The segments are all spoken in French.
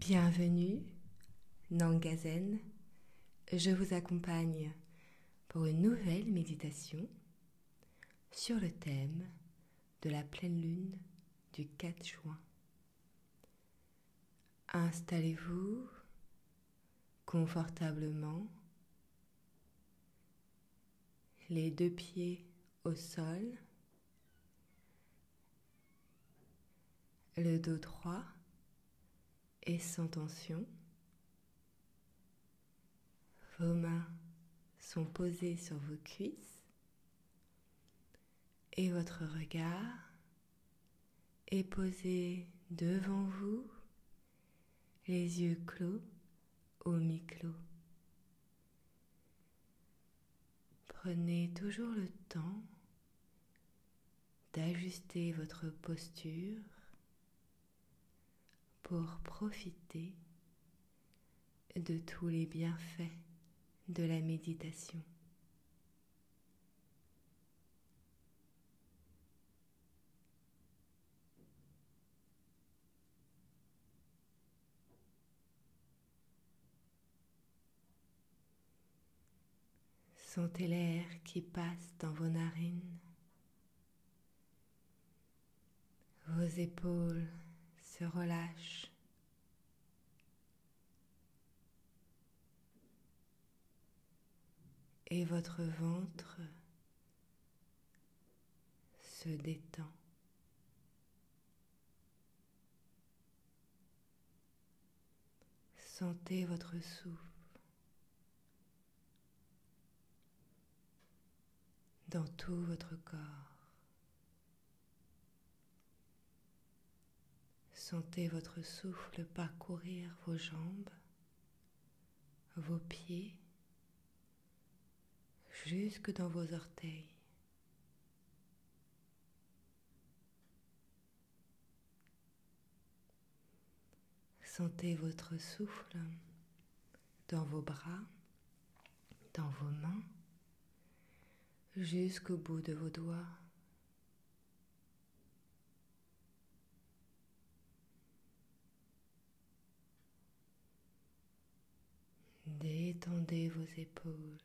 Bienvenue, Nangazen. Je vous accompagne pour une nouvelle méditation sur le thème de la pleine lune du 4 juin. Installez-vous confortablement, les deux pieds au sol, le dos droit et sans tension. Vos mains sont posées sur vos cuisses et votre regard est posé devant vous, les yeux clos au mi-clos. Prenez toujours le temps d'ajuster votre posture pour profiter de tous les bienfaits de la méditation. Sentez l'air qui passe dans vos narines, vos épaules se relâchent. Et votre ventre se détend. Sentez votre souffle. dans tout votre corps. Sentez votre souffle parcourir vos jambes, vos pieds, jusque dans vos orteils. Sentez votre souffle dans vos bras, dans vos mains, jusqu'au bout de vos doigts. Détendez vos épaules.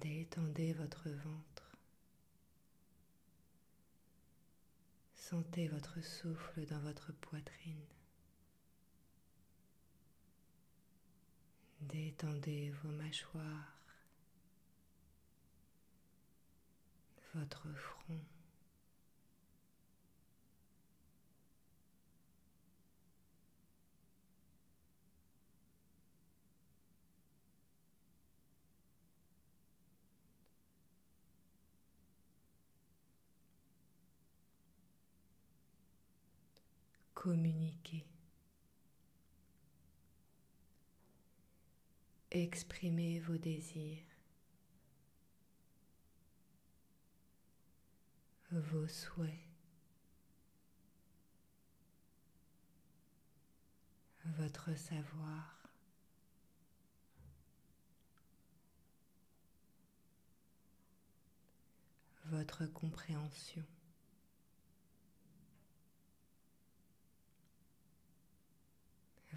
Détendez votre ventre. Sentez votre souffle dans votre poitrine. Détendez vos mâchoires. votre front. Communiquer. Exprimez vos désirs. vos souhaits, votre savoir. votre compréhension.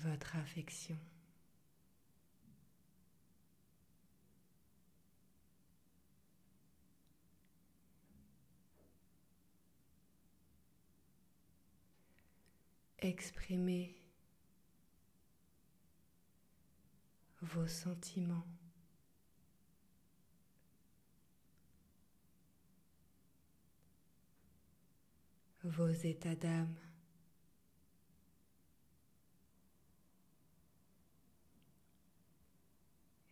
Votre affection. Exprimez vos sentiments. vos états d'âme.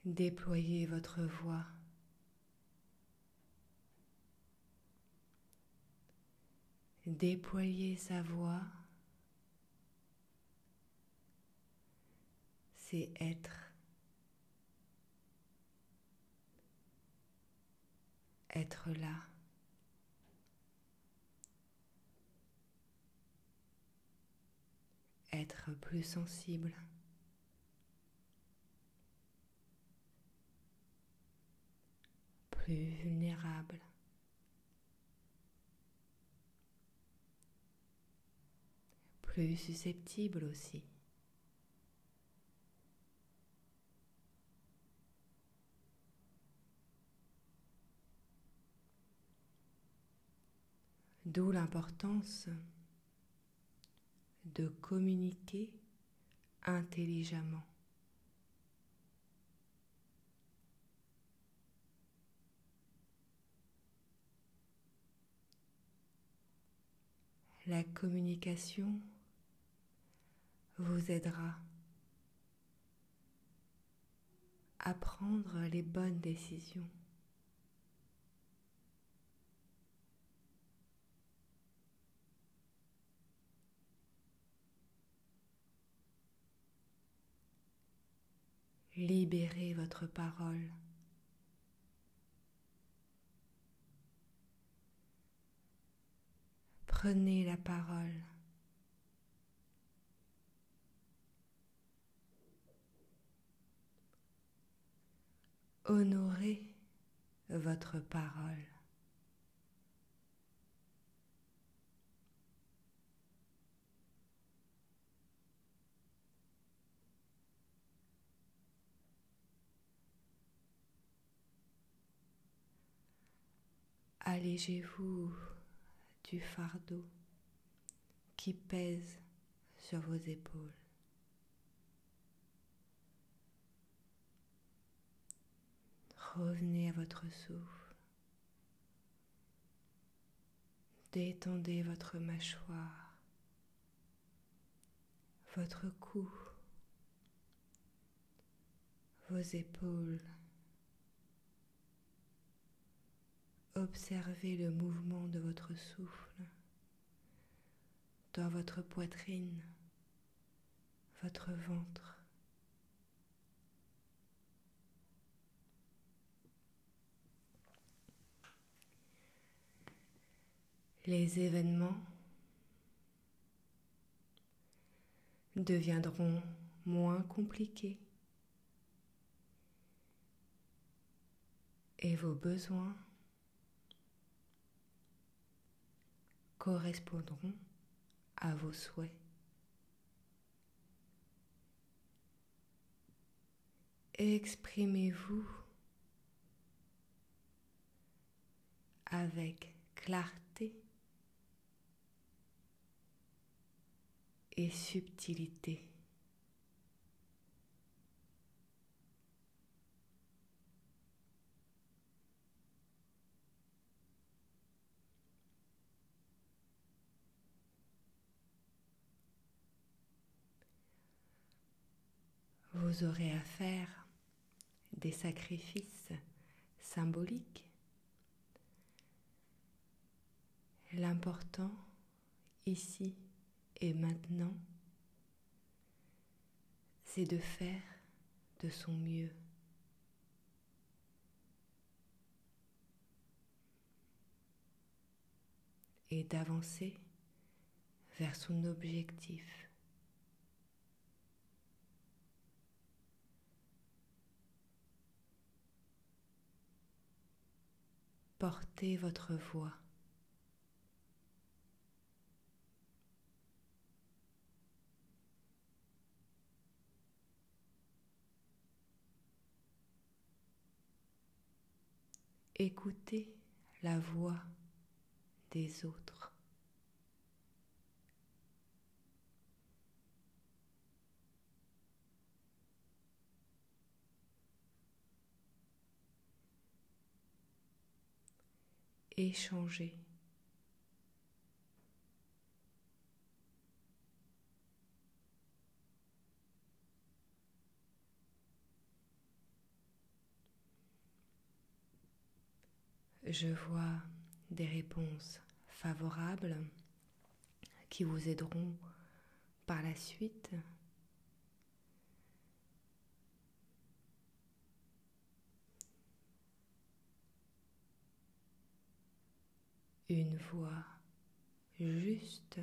Déployez votre voix. Déployez sa voix c'est être. Être là. Être plus sensible. Plus vulnérable. plus susceptible aussi. D'où l'importance de communiquer intelligemment. La communication vous aidera à prendre les bonnes décisions. Libérez votre parole. Prenez la parole. Honorez votre parole. Allégez-vous du fardeau qui pèse sur vos épaules. Revenez à votre souffle. Détendez votre mâchoire, votre cou, vos épaules. Observez le mouvement de votre souffle dans votre poitrine, votre ventre. Les événements deviendront moins compliqués et vos besoins correspondront à vos souhaits. Exprimez-vous avec clarté et subtilité. Vous aurez à faire des sacrifices symboliques. L'important ici et maintenant, c'est de faire de son mieux. et d'avancer vers son objectif. Portez votre voix. Écoutez la voix des autres. Échanger. Je vois des réponses favorables qui vous aideront par la suite une voix juste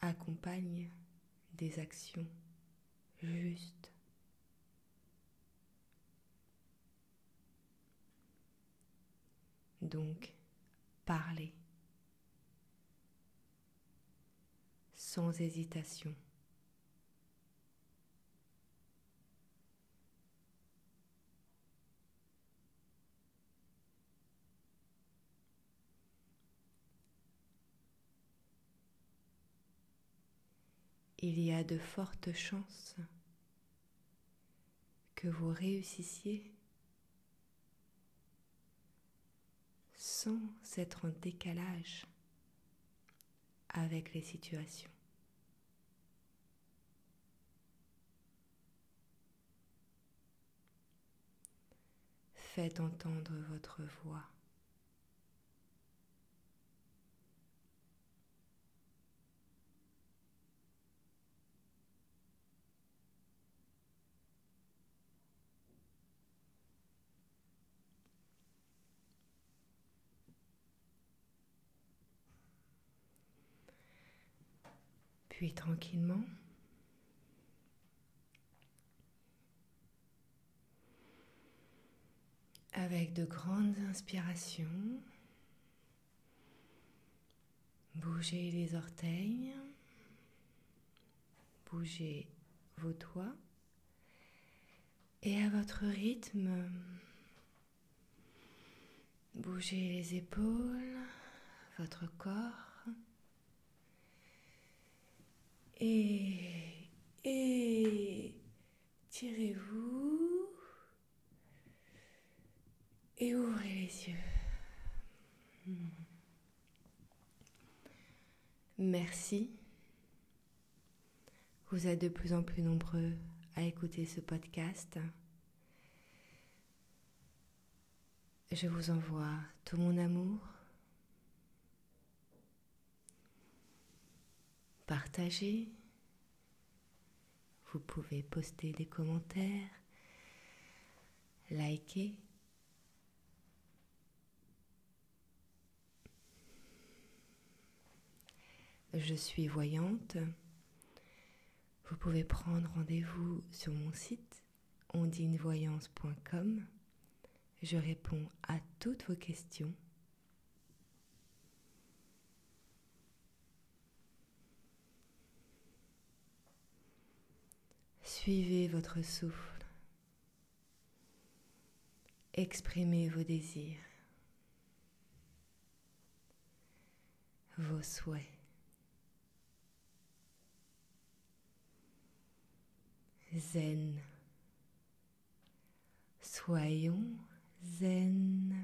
accompagne des actions justes. Donc, parlez sans hésitation. Il y a de fortes chances que vous réussissiez sans être en décalage avec les situations. Faites entendre votre voix. Puis tranquillement, avec de grandes inspirations, bougez les orteils, bougez vos doigts et à votre rythme, bougez les épaules, votre corps. Et, tirez-vous et ouvrez les yeux. Merci. Vous êtes de plus en plus nombreux à écouter ce podcast. Je vous envoie tout mon amour. Partagez. Vous pouvez poster des commentaires, liker. Je suis voyante. Vous pouvez prendre rendez-vous sur mon site ondinevoyance.com. Je réponds à toutes vos questions. Suivez votre souffle. Exprimez vos désirs, vos souhaits. Zen. Soyons zen.